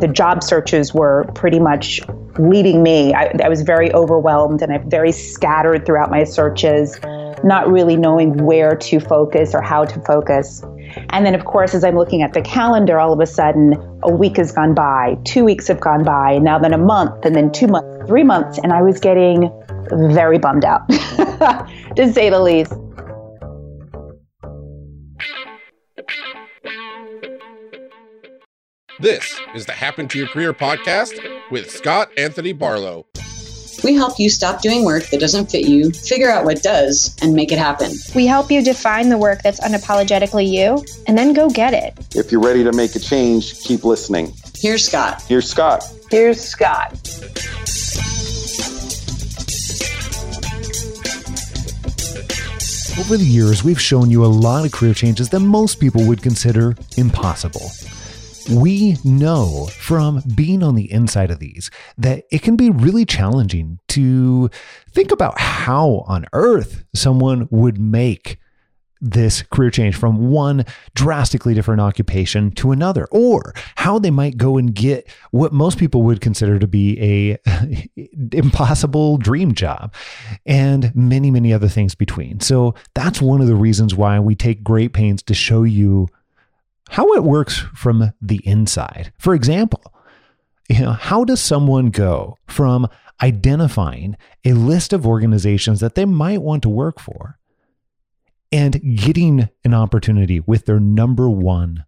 the job searches were pretty much leading me. I, I was very overwhelmed and I'm very scattered throughout my searches, not really knowing where to focus or how to focus. And then, of course, as I'm looking at the calendar, all of a sudden a week has gone by, two weeks have gone by, and now then a month, and then two months, three months, and I was getting very bummed out, to say the least. This is the Happen to Your Career podcast with Scott Anthony Barlow. We help you stop doing work that doesn't fit you, figure out what does, and make it happen. We help you define the work that's unapologetically you, and then go get it. If you're ready to make a change, keep listening. Here's Scott. Here's Scott. Here's Scott. Over the years, we've shown you a lot of career changes that most people would consider impossible. We know from being on the inside of these that it can be really challenging to think about how on earth someone would make this career change from one drastically different occupation to another, or how they might go and get what most people would consider to be a impossible dream job, and many many other things between. So that's one of the reasons why we take great pains to show you how it works from the inside. For example, you know, how does someone go from identifying a list of organizations that they might want to work for and getting an opportunity with their number one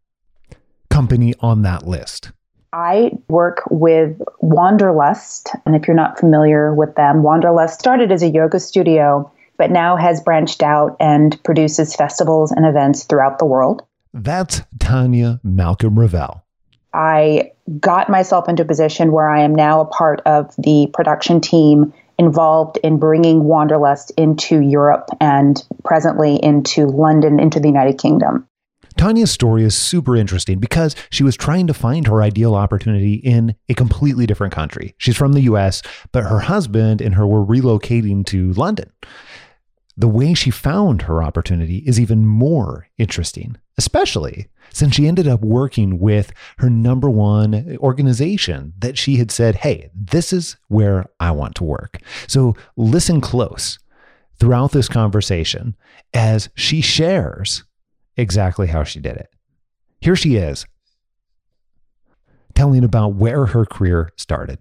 company on that list? I work with Wanderlust. And if you're not familiar with them, Wanderlust started as a yoga studio, but now has branched out and produces festivals and events throughout the world. That's Tanya Malcolm Ravel. I got myself into a position where I am now a part of the production team involved in bringing Wanderlust into Europe and presently into London, into the United Kingdom. Tanya's story is super interesting because she was trying to find her ideal opportunity in a completely different country. She's from the US, but her husband and her were relocating to London. The way she found her opportunity is even more interesting especially since she ended up working with her number one organization that she had said, Hey, this is where I want to work. So listen close throughout this conversation as she shares exactly how she did it. Here she is telling about where her career started.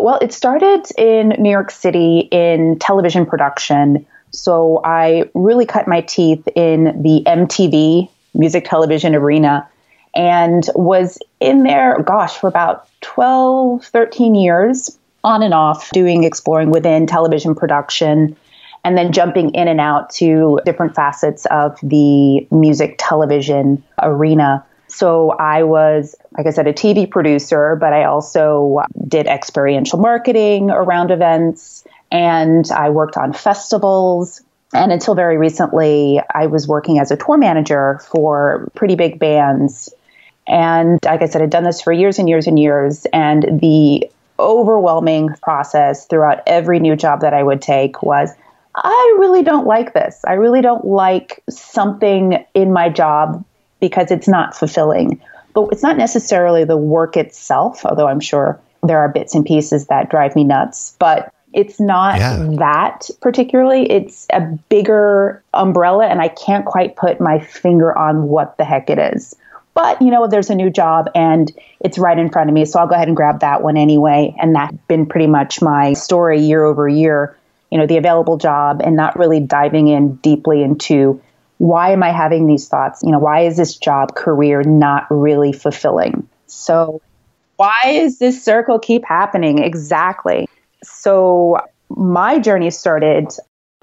Well, it started in New York City in television production. So I really cut my teeth in the MTV music television arena and was in there, gosh, for about 12, 13 years on and off doing exploring within television production and then jumping in and out to different facets of the music television arena. So I was, like I said, a TV producer, but I also did experiential marketing around events and I worked on festivals and until very recently, I was working as a tour manager for pretty big bands. And like I said, I'd done this for years and years and years. And the overwhelming process throughout every new job that I would take was I really don't like this. I really don't like something in my job because it's not fulfilling. But it's not necessarily the work itself, although I'm sure there are bits and pieces that drive me nuts. But it's not yeah. that particularly. It's a bigger umbrella, and I can't quite put my finger on what the heck it is. But, you know, there's a new job and it's right in front of me. So I'll go ahead and grab that one anyway. And that's been pretty much my story year over year. You know, the available job and not really diving in deeply into why am I having these thoughts? You know, why is this job career not really fulfilling? So, why is this circle keep happening? Exactly. So my journey started,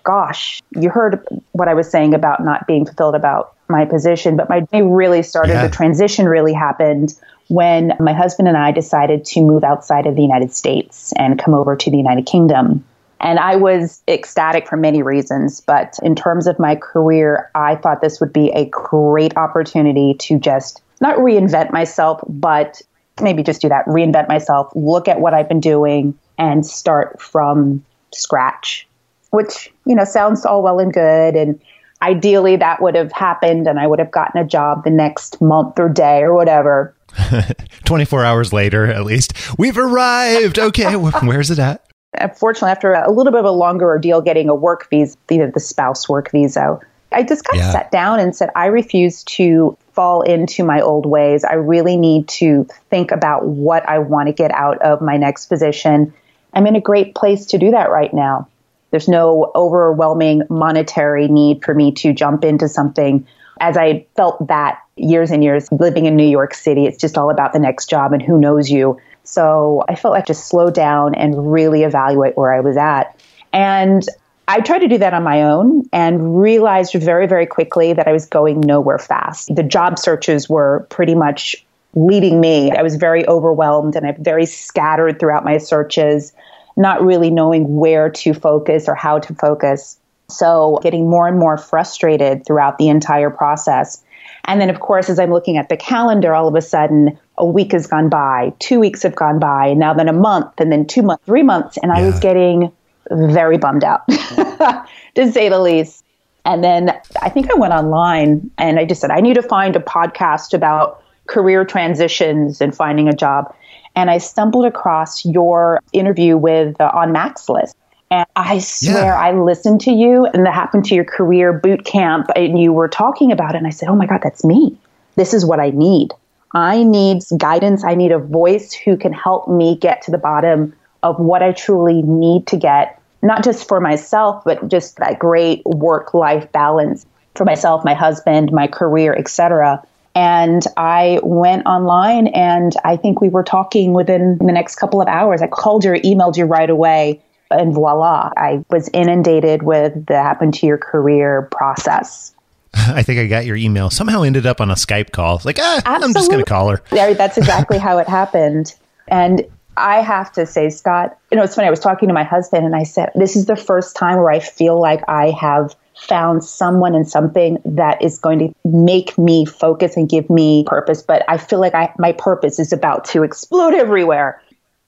gosh, you heard what I was saying about not being fulfilled about my position, but my journey really started, yeah. the transition really happened when my husband and I decided to move outside of the United States and come over to the United Kingdom. And I was ecstatic for many reasons, but in terms of my career, I thought this would be a great opportunity to just not reinvent myself, but maybe just do that, reinvent myself, look at what I've been doing, and start from scratch, which, you know, sounds all well and good. And ideally that would have happened and I would have gotten a job the next month or day or whatever. 24 hours later, at least, we've arrived. Okay, where's it at? Unfortunately, after a little bit of a longer ordeal getting a work visa, either the spouse work visa, I just got Yeah. sat down and said, I refuse to fall into my old ways. I really need to think about what I want to get out of my next position. I'm in a great place to do that right now. There's no overwhelming monetary need for me to jump into something. As I felt that years and years living in New York City, it's just all about the next job and who knows you. So I felt like just slow down and really evaluate where I was at. And I tried to do that on my own and realized very, very quickly that I was going nowhere fast. The job searches were pretty much leading me. I was very overwhelmed and I'm very scattered throughout my searches, not really knowing where to focus or how to focus. So getting more and more frustrated throughout the entire process. And then, of course, as I'm looking at the calendar, all of a sudden a week has gone by, two weeks have gone by, and now then a month, and then two months, three months. And I was getting very bummed out, to say the least. And then I think I went online and I just said, I need to find a podcast about career transitions and finding a job. And I stumbled across your interview with uh, on Max List. And I swear Yeah. I listened to you and that happened to your career boot camp and you were talking about it. And I said, Oh my God, that's me. This is what I need. I need guidance. I need a voice who can help me get to the bottom of what I truly need to get, not just for myself, but just that great work life balance for myself, my husband, my career, etc. And I went online and I think we were talking within the next couple of hours. I called you or emailed you right away. And voila, I was inundated with the happen to your career process. I think I got your email. Somehow ended up on a Skype call. Like, ah, I'm just going to call her. Yeah, that's exactly how it happened. And I have to say, Scott, you know, it's funny. I was talking to my husband and I said, this is the first time where I feel like I have found someone and something that is going to make me focus and give me purpose. But I feel like I, my purpose is about to explode everywhere.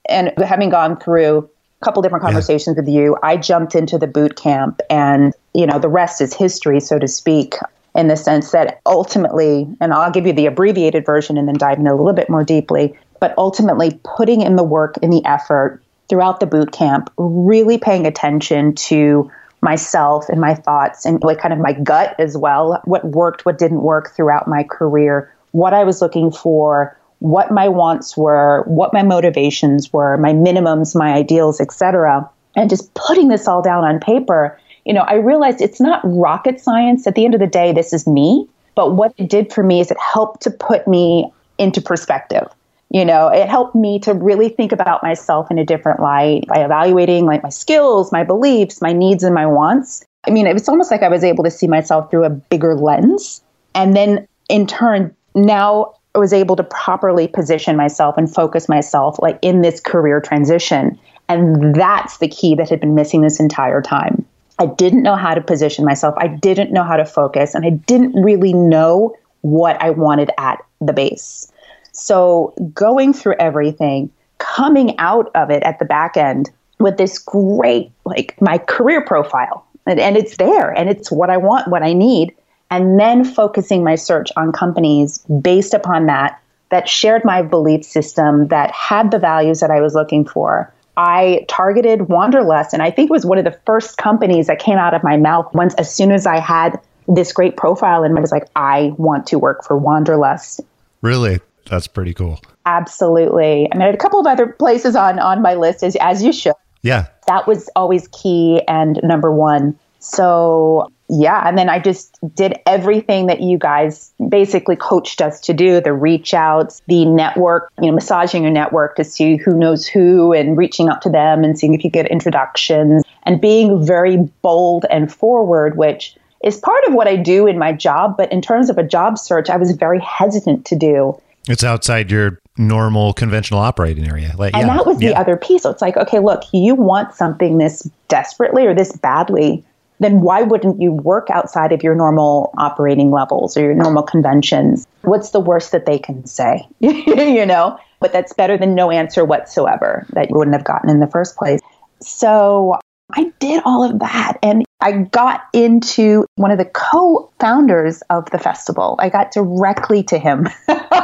And having gone through a couple different conversations with you, I jumped into the boot camp and, you know, the rest is history, so to speak in the sense that ultimately, and I'll give you the abbreviated version and then dive in a little bit more deeply, but ultimately putting in the work and the effort throughout the boot camp, really paying attention to myself and my thoughts and like kind of my gut as well, what worked, what didn't work throughout my career, what I was looking for, what my wants were, what my motivations were, my minimums, my ideals, etc. And just putting this all down on paper you know, I realized it's not rocket science. At the end of the day, this is me. But what it did for me is it helped to put me into perspective. You know, it helped me to really think about myself in a different light by evaluating like my skills, my beliefs, my needs and my wants. I mean, it was almost like I was able to see myself through a bigger lens. And then in turn, now I was able to properly position myself and focus myself like in this career transition. And that's the key that had been missing this entire time. I didn't know how to position myself. I didn't know how to focus, and I didn't really know what I wanted at the base. So, going through everything, coming out of it at the back end with this great, like my career profile, and, and it's there, and it's what I want, what I need, and then focusing my search on companies based upon that, that shared my belief system, that had the values that I was looking for. I targeted Wanderlust, and I think it was one of the first companies that came out of my mouth once as soon as I had this great profile, and I was like, I want to work for Wanderlust. Really? That's pretty cool. Absolutely. I mean, a couple of other places on on my list, as as you should. Yeah. That was always key and number one. So yeah, and then I just did everything that you guys basically coached us to do the reach outs, the network, you know, massaging your network to see who knows who and reaching out to them and seeing if you get introductions and being very bold and forward, which is part of what I do in my job. But in terms of a job search, I was very hesitant to do. It's outside your normal conventional operating area. Like, And yeah, that was the other piece. So it's like, okay, look, you want something this desperately or this badly, then why wouldn't you work outside of your normal operating levels or your normal conventions? What's the worst that they can say? you know? But that's better than no answer whatsoever that you wouldn't have gotten in the first place. So I did all of that. And I got into one of the co founders of the festival. I got directly to him.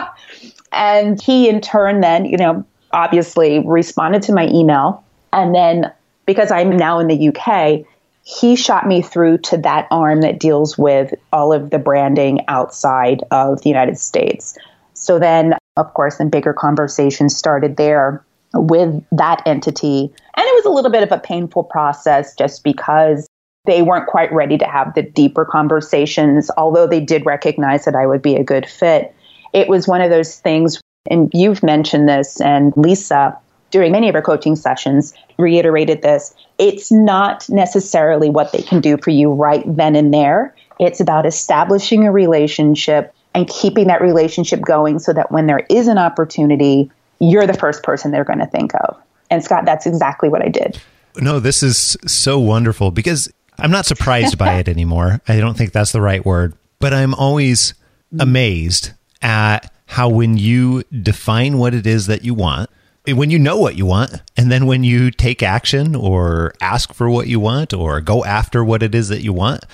and he, in turn, then, you know, obviously responded to my email. And then because I'm now in the UK, he shot me through to that arm that deals with all of the branding outside of the United States. So then, of course, then bigger conversations started there with that entity. And it was a little bit of a painful process just because they weren't quite ready to have the deeper conversations, although they did recognize that I would be a good fit. It was one of those things, and you've mentioned this, and Lisa, during many of our coaching sessions, reiterated this. It's not necessarily what they can do for you right then and there. It's about establishing a relationship and keeping that relationship going so that when there is an opportunity, you're the first person they're going to think of. And Scott, that's exactly what I did. No, this is so wonderful because I'm not surprised by it anymore. I don't think that's the right word, but I'm always amazed at how when you define what it is that you want, when you know what you want, and then when you take action or ask for what you want or go after what it is that you want,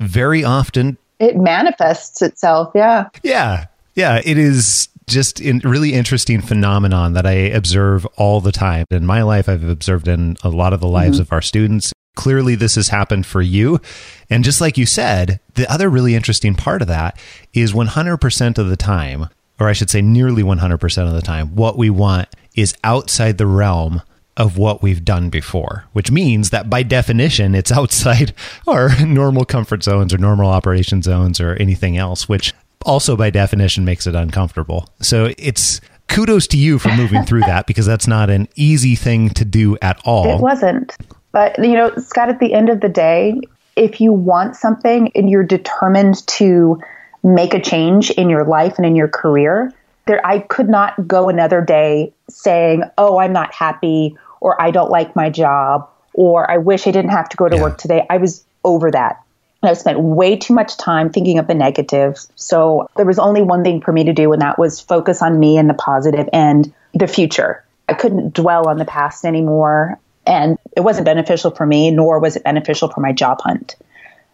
very often it manifests itself. Yeah. Yeah. Yeah. It is just a really interesting phenomenon that I observe all the time. In my life, I've observed in a lot of the lives mm-hmm. of our students. Clearly, this has happened for you. And just like you said, the other really interesting part of that is 100% of the time, or I should say nearly 100% of the time, what we want is outside the realm of what we've done before, which means that by definition, it's outside our normal comfort zones or normal operation zones or anything else, which also by definition makes it uncomfortable. So it's kudos to you for moving through that because that's not an easy thing to do at all. It wasn't. But, you know, Scott, at the end of the day, if you want something and you're determined to make a change in your life and in your career, there I could not go another day saying, "Oh, I'm not happy," or "I don't like my job," or "I wish I didn't have to go to yeah. work today." I was over that. I've spent way too much time thinking of the negative. So there was only one thing for me to do, and that was focus on me and the positive and the future. I couldn't dwell on the past anymore. And it wasn't beneficial for me, nor was it beneficial for my job hunt.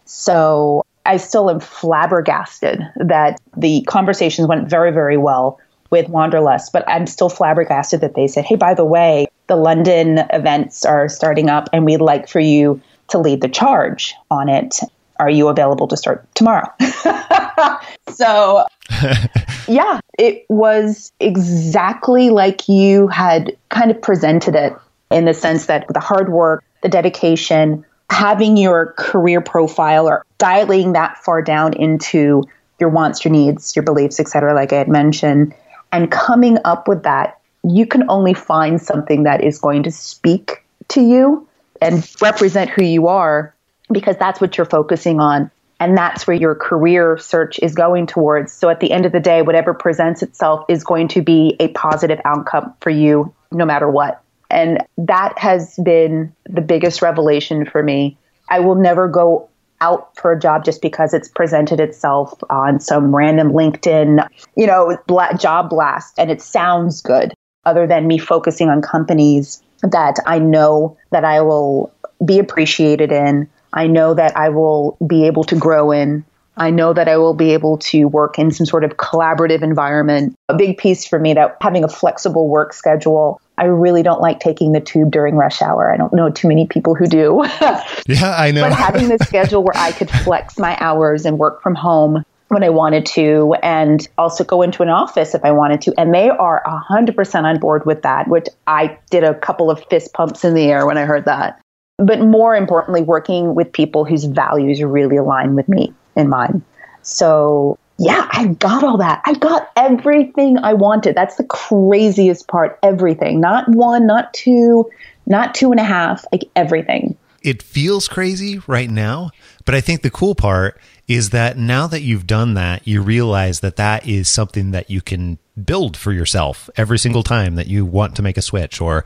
So I still am flabbergasted that the conversations went very, very well with Wanderlust, but I'm still flabbergasted that they said, hey, by the way, the London events are starting up and we'd like for you to lead the charge on it. Are you available to start tomorrow? so, yeah, it was exactly like you had kind of presented it in the sense that the hard work, the dedication, having your career profile or dialing that far down into your wants, your needs, your beliefs, etc., like I had mentioned, and coming up with that, you can only find something that is going to speak to you and represent who you are because that's what you're focusing on. And that's where your career search is going towards. So at the end of the day, whatever presents itself is going to be a positive outcome for you no matter what. And that has been the biggest revelation for me. I will never go out for a job just because it's presented itself on some random LinkedIn, you know, job blast and it sounds good other than me focusing on companies that I know that I will be appreciated in. I know that I will be able to grow in. I know that I will be able to work in some sort of collaborative environment. A big piece for me that having a flexible work schedule. I really don't like taking the tube during rush hour. I don't know too many people who do. yeah, I know. but having the schedule where I could flex my hours and work from home when I wanted to and also go into an office if I wanted to. And they are 100% on board with that, which I did a couple of fist pumps in the air when I heard that. But more importantly, working with people whose values really align with me and mine. So yeah, I got all that. I got everything I wanted. That's the craziest part. Everything. Not one, not two, not two and a half, like everything. It feels crazy right now, but I think the cool part is that now that you've done that, you realize that that is something that you can build for yourself every single time that you want to make a switch or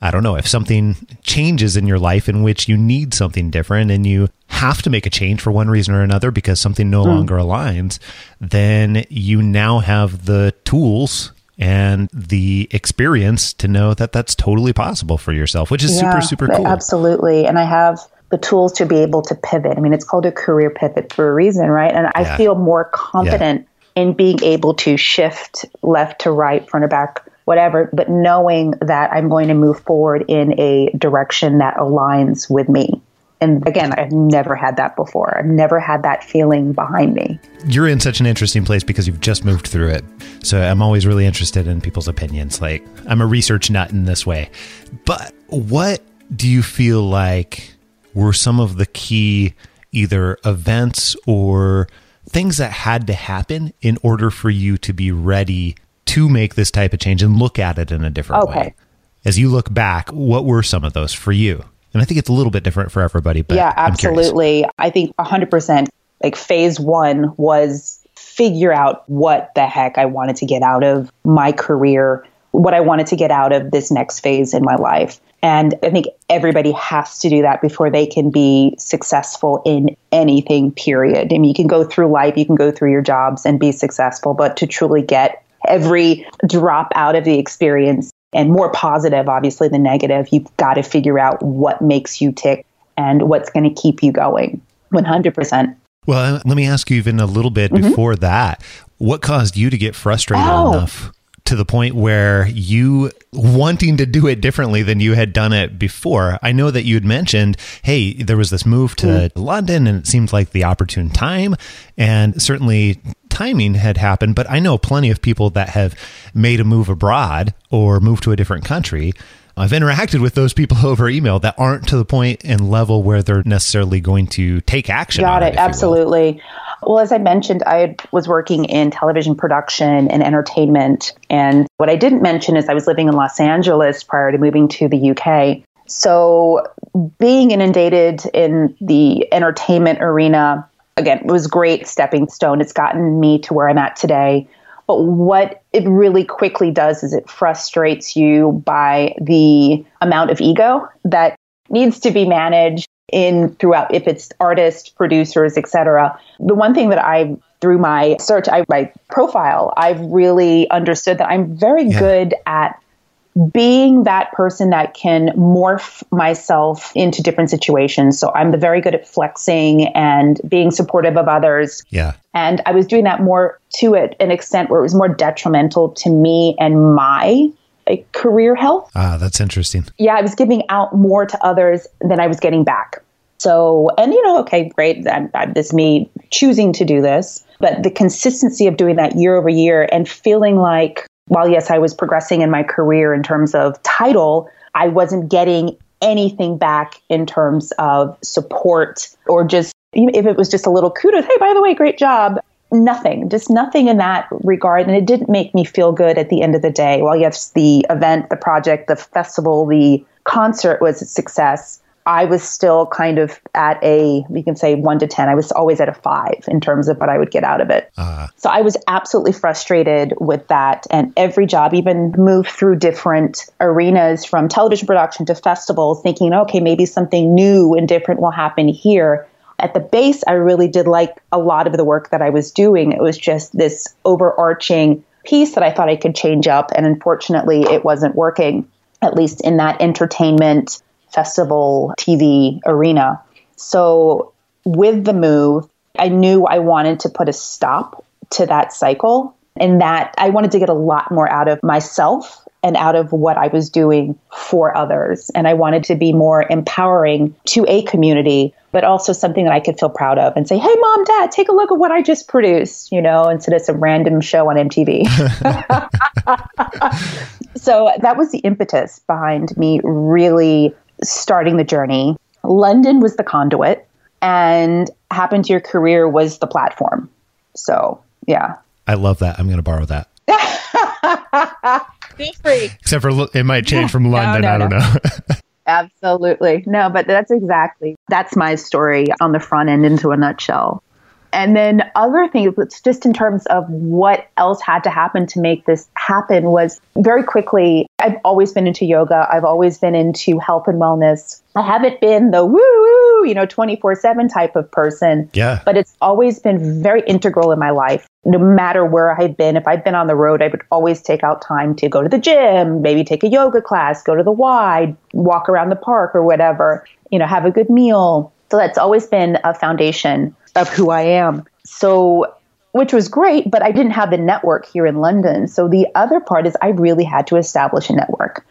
I don't know if something changes in your life in which you need something different and you have to make a change for one reason or another because something no mm. longer aligns, then you now have the tools and the experience to know that that's totally possible for yourself, which is Yeah, super, super cool. Absolutely. And I have the tools to be able to pivot. I mean, it's called a career pivot for a reason, right? And I Yeah. feel more confident in being able to shift left to right, front or back, whatever, but knowing that I'm going to move forward in a direction that aligns with me. And again, I've never had that before. I've never had that feeling behind me. You're in such an interesting place because you've just moved through it. So I'm always really interested in people's opinions. Like, I'm a research nut in this way. But what do you feel like were some of the key either events or things that had to happen in order for you to be ready to make this type of change and look at it in a different Okay. way? As you look back, what were some of those for you? And I think it's a little bit different for everybody, but yeah, absolutely. I think 100%. Like phase one was figure out what the heck I wanted to get out of my career, what I wanted to get out of this next phase in my life. And I think everybody has to do that before they can be successful in anything, period. I mean, you can go through life, you can go through your jobs and be successful, but to truly get every drop out of the experience and more positive, obviously, than negative, you've got to figure out what makes you tick and what's going to keep you going 100%. Well, let me ask you even a little bit mm-hmm. before that. What caused you to get frustrated Oh. enough to the point where you wanting to do it differently than you had done it before? I know that you had mentioned, hey, there was this move to hmm. London and it seemed like the opportune time. And certainly timing had happened, but I know plenty of people that have made a move abroad or moved to a different country. I've interacted with those people over email that aren't to the point and level where they're necessarily going to take action. Got on it. will. Absolutely. Well, as I mentioned, I was working in television production and entertainment. And what I didn't mention is I was living in Los Angeles prior to moving to the UK. So being inundated in the entertainment arena, again, was great stepping stone. It's gotten me to where I'm at today. But what it really quickly does is it frustrates you by the amount of ego that needs to be managed in throughout if it's artists producers etc the one thing that i through my search I, my profile i've really understood that i'm very Yeah. good at being that person that can morph myself into different situations so i'm very good at flexing and being supportive of others Yeah. and I was doing that more to it an extent where it was more detrimental to me and my like, career health Ah, that's interesting. yeah, I was giving out more to others than I was getting back. So, and you know, okay, great. I'm, I'm, this is me choosing to do this, but the consistency of doing that year over year and feeling like, while yes, I was progressing in my career in terms of title, I wasn't getting anything back in terms of support or just if it was just a little kudos. Hey, by the way, great job. Nothing, just nothing in that regard. And it didn't make me feel good at the end of the day. While yes, the event, the project, the festival, the concert was a success. I was still kind of at a, we can say one to 10. I was always at a five in terms of what I would get out of it. Ah, So I was absolutely frustrated with that. And every job, even moved through different arenas from television production to festivals, thinking, okay, maybe something new and different will happen here. At the base, I really did like a lot of the work that I was doing. It was just this overarching piece that I thought I could change up. And unfortunately, it wasn't working, at least in that entertainment festival TV arena. So with the move, I knew I wanted to put a stop to that cycle and that I wanted to get a lot more out of myself and out of what I was doing for others. And I wanted to be more empowering to a community, but also something that I could feel proud of and say, hey, mom, dad, take a look at what I just produced, you know, instead of some random show on MTV. so that was the impetus behind me really starting the journey. London was the conduit, and Happen to Your Career was the platform. So, yeah. I love that. I'm going to borrow that. Feel free. Except for it might change from London. no, I don't no. know. Absolutely. No, but that's exactly that's my story on the front end into a nutshell. And then other things, it's just in terms of what else had to happen to make this happen was very quickly. I've always been into yoga. I've always been into health and wellness. I haven't been the woo woo you know, 24 7 type of person. Yeah. But it's always been very integral in my life. No matter where I've been, if I've been on the road, I would always take out time to go to the gym, maybe take a yoga class, go to the Y, walk around the park or whatever, you know, have a good meal. So that's always been a foundation of who I am. So which was great, but I didn't have the network here in London. So the other part is I really had to establish a network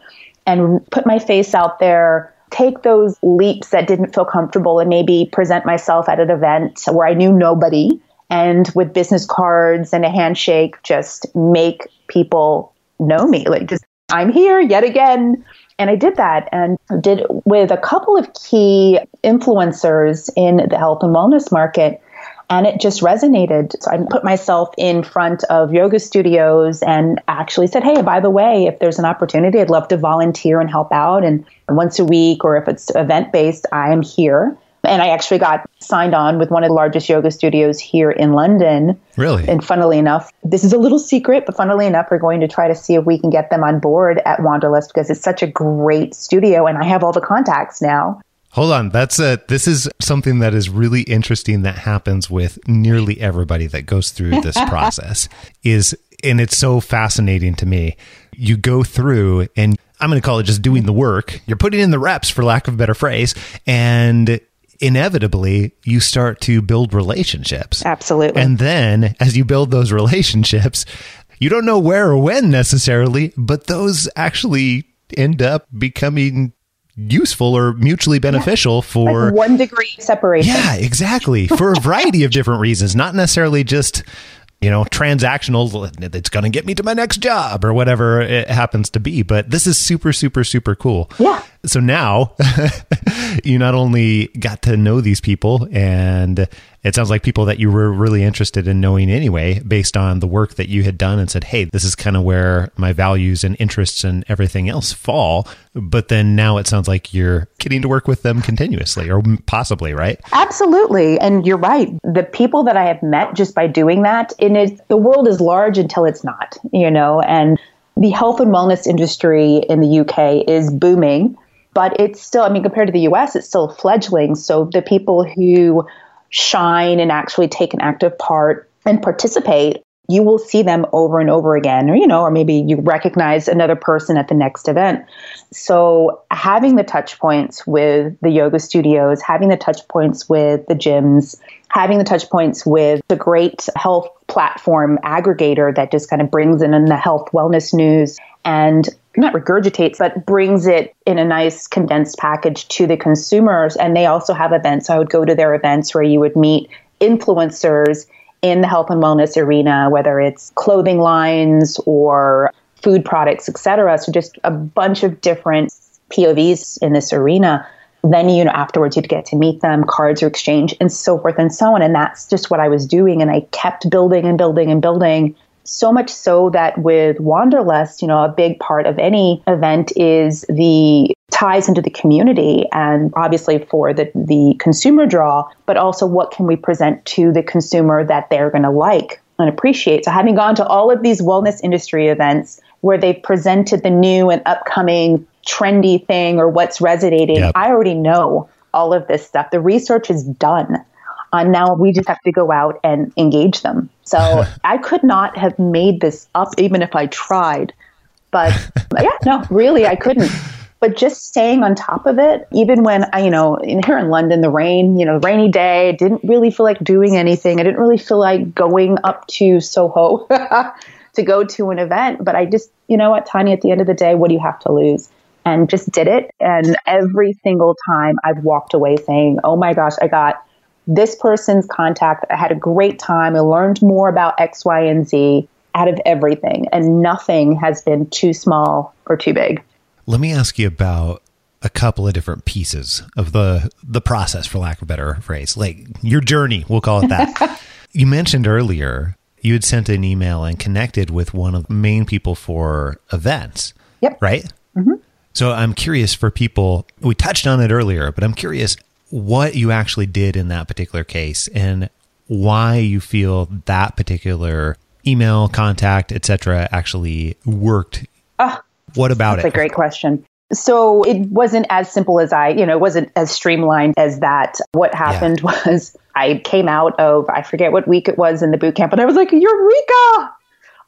and put my face out there, take those leaps that didn't feel comfortable and maybe present myself at an event where I knew nobody and with business cards and a handshake, just make people know me. Like just I'm here yet again. And I did that and did with a couple of key influencers in the health and wellness market and it just resonated. So I put myself in front of yoga studios and actually said, Hey, by the way, if there's an opportunity, I'd love to volunteer and help out. And once a week, or if it's event based, I am here. And I actually got signed on with one of the largest yoga studios here in London. Really? And funnily enough, this is a little secret, but funnily enough, we're going to try to see if we can get them on board at Wanderlust because it's such a great studio and I have all the contacts now. Hold on, that's a this is something that is really interesting that happens with nearly everybody that goes through this process. Is and it's so fascinating to me. You go through and I'm going to call it just doing the work. You're putting in the reps for lack of a better phrase and inevitably you start to build relationships. Absolutely. And then as you build those relationships, you don't know where or when necessarily, but those actually end up becoming useful or mutually beneficial yeah. for like one degree separation. Yeah, exactly. For a variety of different reasons, not necessarily just you know, transactional, it's going to get me to my next job or whatever it happens to be. But this is super, super, super cool. Yeah. So now you not only got to know these people and it sounds like people that you were really interested in knowing anyway, based on the work that you had done and said, Hey, this is kind of where my values and interests and everything else fall. But then now it sounds like you're getting to work with them continuously or possibly, right? Absolutely. And you're right. The people that I have met just by doing that, and it, the world is large until it's not, you know, and the health and wellness industry in the UK is booming, but it's still, I mean, compared to the US, it's still fledgling. So the people who shine and actually take an active part and participate, you will see them over and over again, or, you know, or maybe you recognize another person at the next event. So having the touch points with the yoga studios, having the touch points with the gyms, having the touch points with the great health platform aggregator that just kind of brings in the health wellness news and not regurgitates, but brings it in a nice condensed package to the consumers. And they also have events. So I would go to their events where you would meet influencers in the health and wellness arena, whether it's clothing lines or food products, etc. So just a bunch of different POVs in this arena. Then, you know, afterwards you'd get to meet them, cards are exchanged, and so forth and so on. And that's just what I was doing. And I kept building and building and building so much so that with Wanderlust, you know, a big part of any event is the ties into the community and obviously for the, the consumer draw, but also what can we present to the consumer that they're going to like and appreciate. So having gone to all of these wellness industry events where they've presented the new and upcoming trendy thing or what's resonating, yep. I already know all of this stuff. The research is done. Uh, now we just have to go out and engage them. So I could not have made this up even if I tried. But yeah, no, really, I couldn't. But just staying on top of it, even when I, you know, in, here in London, the rain, you know, rainy day, didn't really feel like doing anything. I didn't really feel like going up to Soho to go to an event. But I just, you know what, Tanya, at the end of the day, what do you have to lose? And just did it. And every single time I've walked away saying, oh my gosh, I got this person's contact. I had a great time. I learned more about X, Y, and Z out of everything, and nothing has been too small or too big. Let me ask you about a couple of different pieces of the the process, for lack of a better phrase, like your journey. We'll call it that. you mentioned earlier you had sent an email and connected with one of the main people for events. Yep. Right. Mm-hmm. So I'm curious for people. We touched on it earlier, but I'm curious what you actually did in that particular case and why you feel that particular email contact etc actually worked oh, what about that's it a great question So it wasn't as simple as I, you know, it wasn't as streamlined as that. What happened yeah. was I came out of, I forget what week it was in the boot camp, and I was like, Eureka!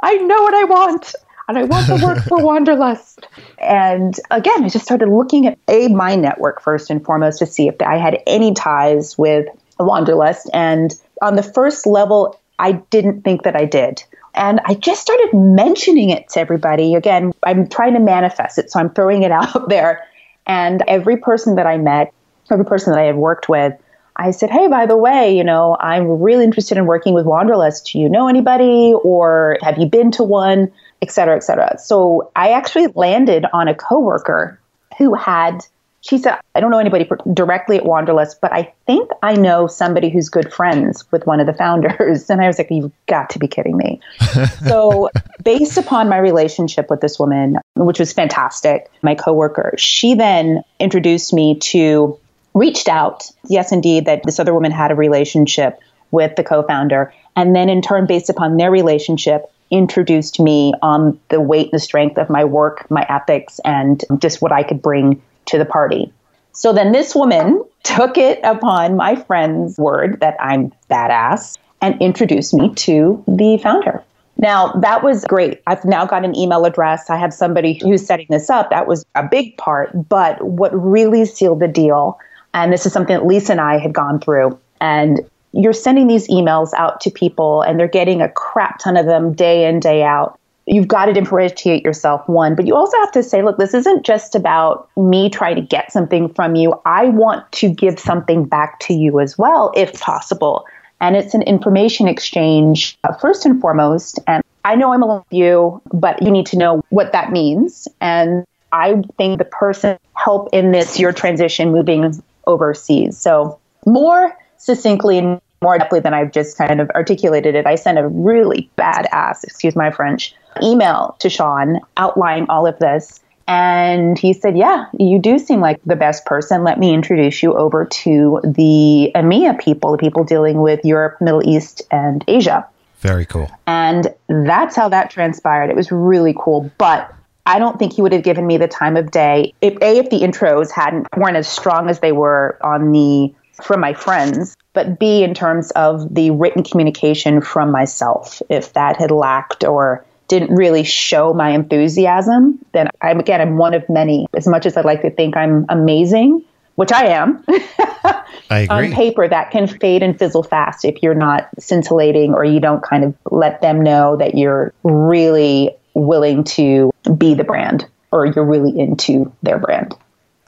I know what I want. And I want to work for Wanderlust. And again, I just started looking at a my network first and foremost to see if I had any ties with Wanderlust. And on the first level, I didn't think that I did. And I just started mentioning it to everybody. Again, I'm trying to manifest it, so I'm throwing it out there. And every person that I met, every person that I had worked with, I said, Hey, by the way, you know, I'm really interested in working with Wanderlust. Do you know anybody or have you been to one, et cetera, et cetera. So I actually landed on a coworker who had she said, I don't know anybody directly at Wanderlust, but I think I know somebody who's good friends with one of the founders. And I was like, you've got to be kidding me. so, based upon my relationship with this woman, which was fantastic, my coworker, she then introduced me to, reached out, yes, indeed, that this other woman had a relationship with the co founder. And then, in turn, based upon their relationship, introduced me on the weight and the strength of my work, my ethics, and just what I could bring to the party. So then this woman took it upon my friend's word that I'm badass and introduced me to the founder. Now, that was great. I've now got an email address. I have somebody who's setting this up. That was a big part. But what really sealed the deal, and this is something that Lisa and I had gone through, and you're sending these emails out to people and they're getting a crap ton of them day in, day out. You've got to differentiate yourself one but you also have to say look this isn't just about me trying to get something from you. I want to give something back to you as well if possible. And it's an information exchange uh, first and foremost. And i know i'm alone with you but you need to know what that means. And i think the person help in this your transition moving overseas. So more succinctly and more deeply than I've just kind of articulated it, I sent a really badass, excuse my French, email to Sean outlining all of this. And he said, Yeah, you do seem like the best person. Let me introduce you over to the EMEA people, the people dealing with Europe, Middle East, and Asia. Very cool. And that's how that transpired. It was really cool. But I don't think he would have given me the time of day if a if the intros hadn't weren't as strong as they were on the from my friends, but b in terms of the written communication from myself. If that had lacked or didn't really show my enthusiasm, then I'm again I'm one of many. As much as I'd like to think I'm amazing, which I am, I agree. on paper that can fade and fizzle fast if you're not scintillating or you don't kind of let them know that you're really willing to be the brand or you're really into their brand.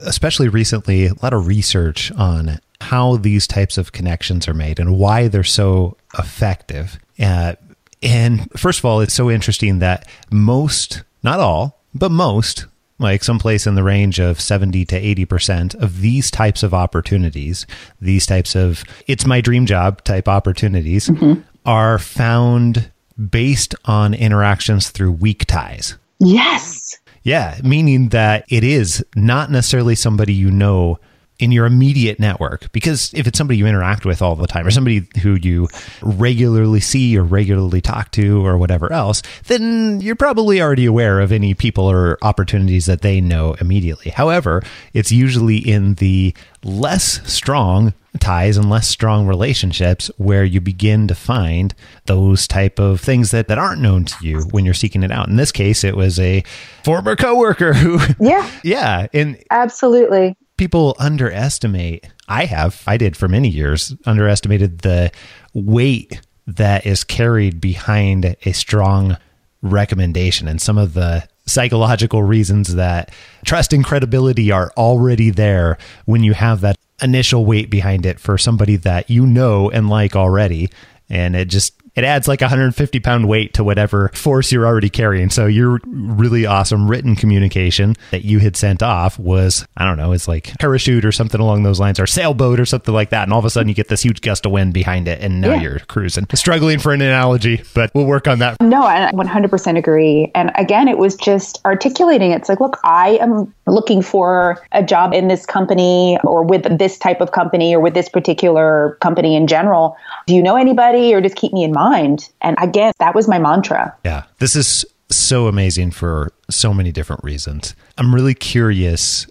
Especially recently, a lot of research on how these types of connections are made and why they're so effective. Uh, and first of all, it's so interesting that most, not all, but most, like someplace in the range of 70 to 80% of these types of opportunities, these types of it's my dream job type opportunities, mm-hmm. are found based on interactions through weak ties. Yes. Yeah, meaning that it is not necessarily somebody you know in your immediate network because if it's somebody you interact with all the time or somebody who you regularly see or regularly talk to or whatever else then you're probably already aware of any people or opportunities that they know immediately however it's usually in the less strong ties and less strong relationships where you begin to find those type of things that, that aren't known to you when you're seeking it out. In this case, it was a former coworker who Yeah. yeah. And absolutely people underestimate, I have, I did for many years, underestimated the weight that is carried behind a strong recommendation and some of the psychological reasons that trust and credibility are already there when you have that initial weight behind it for somebody that you know and like already. And it just it adds like 150 pound weight to whatever force you're already carrying. So your really awesome written communication that you had sent off was, I don't know, it's like parachute or something along those lines or sailboat or something like that. And all of a sudden you get this huge gust of wind behind it and now yeah. you're cruising. Struggling for an analogy, but we'll work on that. No, I 100% agree. And again, it was just articulating. It's like, look, I am looking for a job in this company or with this type of company or with this particular company in general. Do you know anybody or just keep me in mind? Mind. And again, that was my mantra. Yeah. This is so amazing for so many different reasons. I'm really curious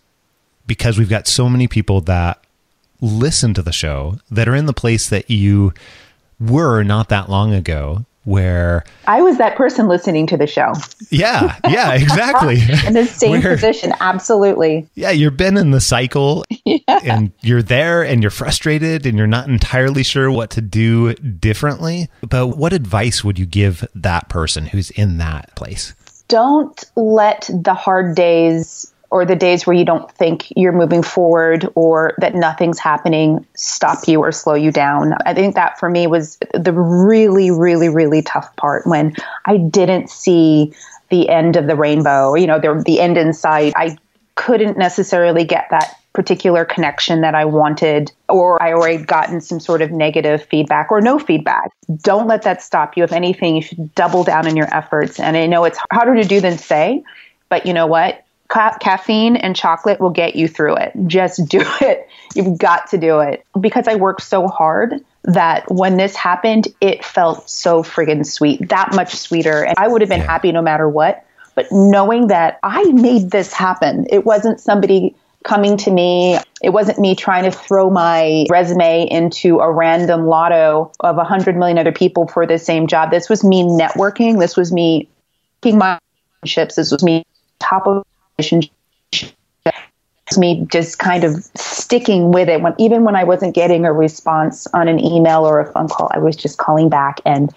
because we've got so many people that listen to the show that are in the place that you were not that long ago where I was that person listening to the show. Yeah, yeah, exactly. in the same where, position, absolutely. Yeah, you've been in the cycle yeah. and you're there and you're frustrated and you're not entirely sure what to do differently. But what advice would you give that person who's in that place? Don't let the hard days or the days where you don't think you're moving forward or that nothing's happening stop you or slow you down. I think that for me was the really, really, really tough part when I didn't see the end of the rainbow, you know, the, the end in sight. I couldn't necessarily get that particular connection that I wanted, or I already gotten some sort of negative feedback or no feedback. Don't let that stop you. If anything, you should double down in your efforts. And I know it's harder to do than say, but you know what? Ca- caffeine and chocolate will get you through it. Just do it. You've got to do it. Because I worked so hard that when this happened, it felt so friggin' sweet, that much sweeter. And I would have been yeah. happy no matter what. But knowing that I made this happen, it wasn't somebody coming to me. It wasn't me trying to throw my resume into a random lotto of a hundred million other people for the same job. This was me networking. This was me making my relationships. This was me top of relationship me just kind of sticking with it when even when I wasn't getting a response on an email or a phone call, I was just calling back and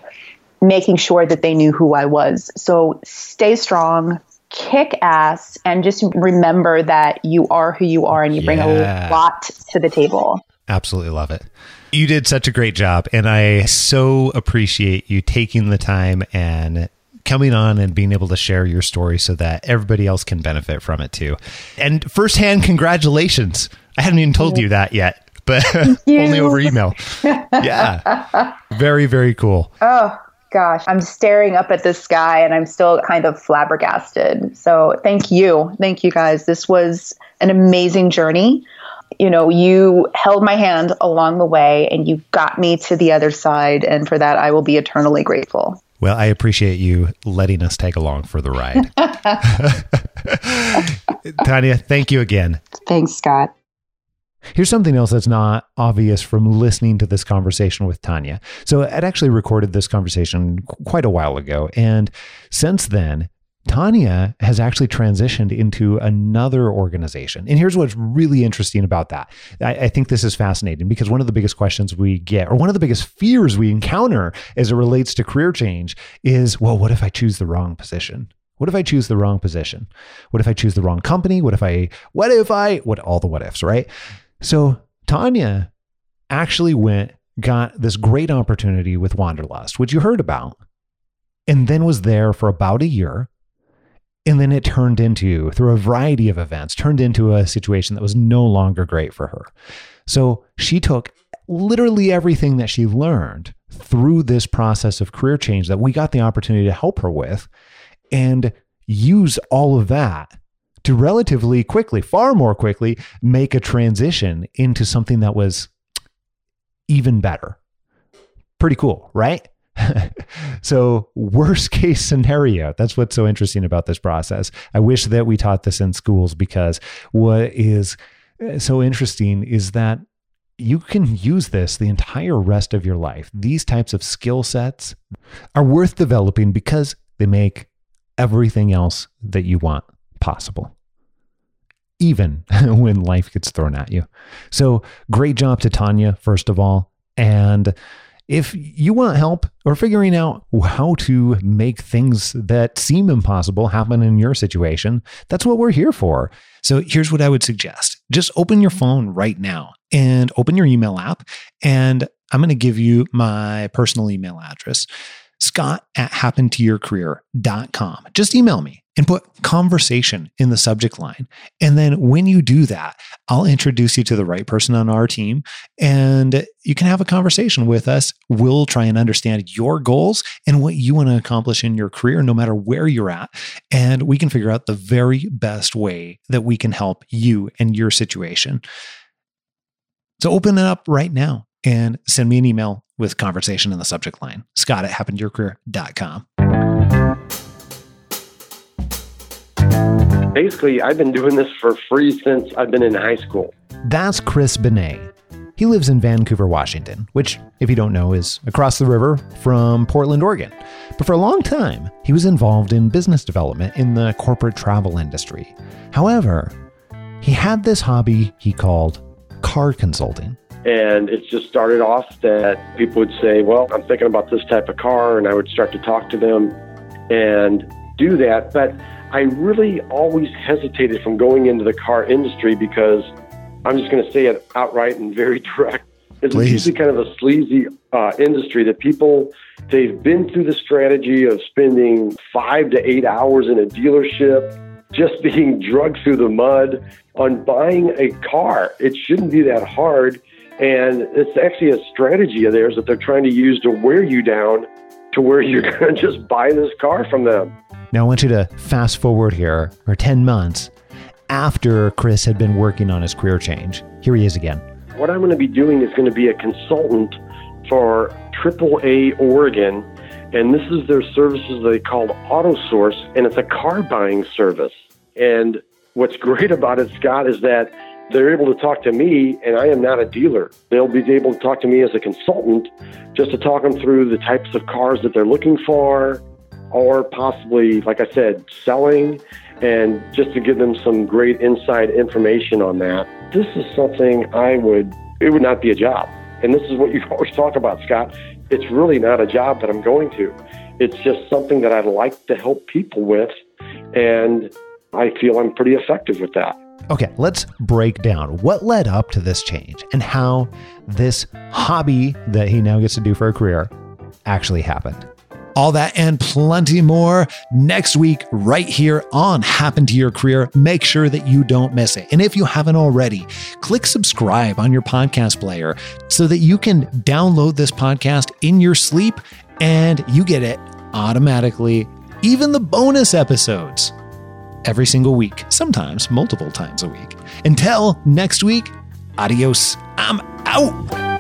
making sure that they knew who I was. So stay strong, kick ass, and just remember that you are who you are and you bring a lot to the table. Absolutely love it. You did such a great job, and I so appreciate you taking the time and coming on and being able to share your story so that everybody else can benefit from it too. And firsthand, congratulations. I haven't even told you that yet, but only over email. yeah. Very, very cool. Oh, gosh. I'm staring up at the sky and I'm still kind of flabbergasted. So thank you. Thank you guys. This was an amazing journey. You know, you held my hand along the way and you got me to the other side. And for that, I will be eternally grateful. Well, I appreciate you letting us tag along for the ride. Tanya, thank you again. Thanks, Scott. Here's something else that's not obvious from listening to this conversation with Tanya. So, I'd actually recorded this conversation quite a while ago. And since then, Tanya has actually transitioned into another organization. And here's what's really interesting about that. I, I, think this is fascinating because one of the biggest questions we get, or one of the biggest fears we encounter as it relates to career change, is well, what if I choose the wrong position? What if I choose the wrong position? What if I choose the wrong company? What if I, what if I, what, all the what ifs, right? So Tanya actually went, got this great opportunity with Wanderlust, which you heard about, and then was there for about a year and then it turned into, through a variety of events, turned into a situation that was no longer great for her. So she took literally everything that she learned through this process of career change that we got the opportunity to help her with and use all of that to relatively quickly, far more quickly, make a transition into something that was even better. Pretty cool, right? so, worst case scenario, that's what's so interesting about this process. I wish that we taught this in schools because what is uh, so interesting is that you can use this the entire rest of your life. These types of skill sets are worth developing because they make everything else that you want possible, even when life gets thrown at you. So, great job to Tanya, first of all. And if you want help or figuring out how to make things that seem impossible happen in your situation, that's what we're here for. So here's what I would suggest just open your phone right now and open your email app. And I'm going to give you my personal email address scott at happentoyourcareer.com. Just email me and put conversation in the subject line. And then when you do that, I'll introduce you to the right person on our team and you can have a conversation with us. We'll try and understand your goals and what you want to accomplish in your career, no matter where you're at. And we can figure out the very best way that we can help you and your situation. So open it up right now and send me an email with conversation in the subject line. Scott at happentoyourcareer.com. basically, I've been doing this for free since I've been in high school. That's Chris Benet. He lives in Vancouver, Washington, which, if you don't know, is across the river from Portland, Oregon. But for a long time, he was involved in business development in the corporate travel industry. However, he had this hobby he called car consulting. And it just started off that people would say, Well, I'm thinking about this type of car. And I would start to talk to them and do that. But I really always hesitated from going into the car industry because I'm just going to say it outright and very direct. It's Please. usually kind of a sleazy uh, industry that people, they've been through the strategy of spending five to eight hours in a dealership, just being drugged through the mud on buying a car. It shouldn't be that hard. And it's actually a strategy of theirs that they're trying to use to wear you down to where you're going to just buy this car from them. Now, I want you to fast forward here, or 10 months after Chris had been working on his career change. Here he is again. What I'm going to be doing is going to be a consultant for AAA Oregon, and this is their services they called AutoSource, and it's a car buying service. And what's great about it, Scott, is that they're able to talk to me, and I am not a dealer. They'll be able to talk to me as a consultant just to talk them through the types of cars that they're looking for, or possibly, like I said, selling, and just to give them some great inside information on that. This is something I would, it would not be a job. And this is what you always talk about, Scott. It's really not a job that I'm going to. It's just something that I'd like to help people with. And I feel I'm pretty effective with that. Okay, let's break down what led up to this change and how this hobby that he now gets to do for a career actually happened. All that and plenty more next week, right here on Happen to Your Career. Make sure that you don't miss it. And if you haven't already, click subscribe on your podcast player so that you can download this podcast in your sleep and you get it automatically, even the bonus episodes every single week, sometimes multiple times a week. Until next week, adios. I'm out.